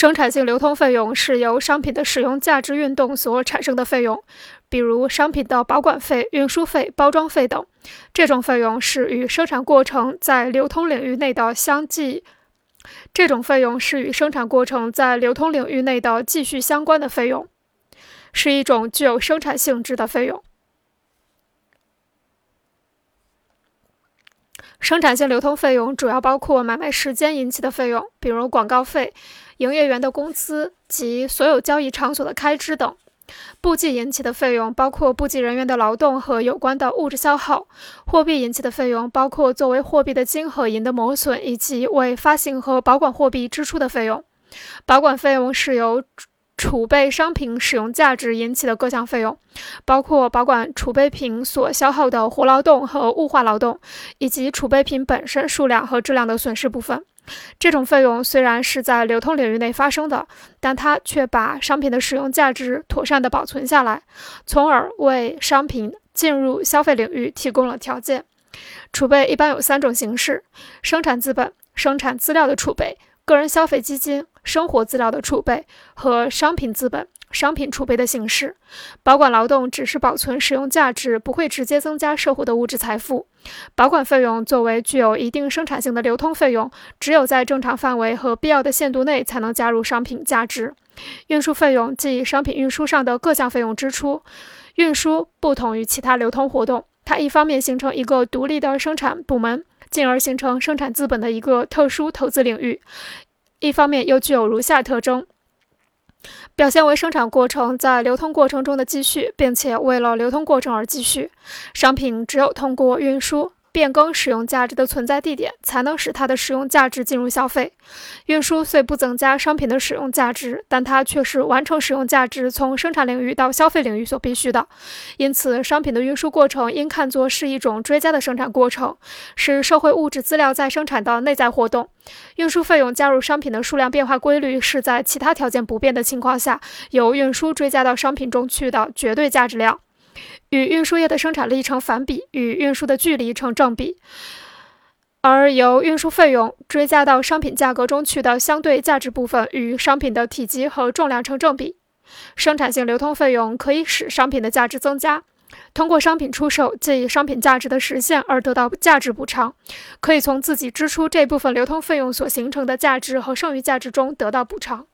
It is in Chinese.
生产性流通费用是由商品的使用价值运动所产生的费用，比如商品的保管费、运输费、包装费等。这种费用是与生产过程在流通领域内的相继，这种费用是与生产过程在流通领域内的继续相关的费用，是一种具有生产性质的费用。生产性流通费用主要包括买卖时间引起的费用，比如广告费、营业员的工资及所有交易场所的开支等；簿记引起的费用包括簿记人员的劳动和有关的物质消耗；货币引起的费用包括作为货币的金和银的磨损以及为发行和保管货币支出的费用。保管费用是由储备商品使用价值引起的各项费用，包括保管储备品所消耗的活劳动和物化劳动，以及储备品本身数量和质量的损失部分。这种费用虽然是在流通领域内发生的，但它却把商品的使用价值妥善地保存下来，从而为商品进入消费领域提供了条件。储备一般有三种形式：生产资本、生产资料的储备、个人消费基金。生活资料的储备和商品资本、商品储备的形式，保管劳动只是保存使用价值，不会直接增加社会的物质财富。保管费用作为具有一定生产性的流通费用，只有在正常范围和必要的限度内才能加入商品价值。运输费用即商品运输上的各项费用支出。运输不同于其他流通活动，它一方面形成一个独立的生产部门，进而形成生产资本的一个特殊投资领域。一方面又具有如下特征：表现为生产过程在流通过程中的继续，并且为了流通过程而继续。商品只有通过运输。变更使用价值的存在地点，才能使它的使用价值进入消费。运输虽不增加商品的使用价值，但它却是完成使用价值从生产领域到消费领域所必须的。因此，商品的运输过程应看作是一种追加的生产过程，是社会物质资料在生产的内在活动。运输费用加入商品的数量变化规律，是在其他条件不变的情况下，由运输追加到商品中去的绝对价值量。与运输业的生产力成反比，与运输的距离成正比，而由运输费用追加到商品价格中去的相对价值部分与商品的体积和重量成正比。生产性流通费用可以使商品的价值增加，通过商品出售即商品价值的实现而得到价值补偿，可以从自己支出这部分流通费用所形成的价值和剩余价值中得到补偿。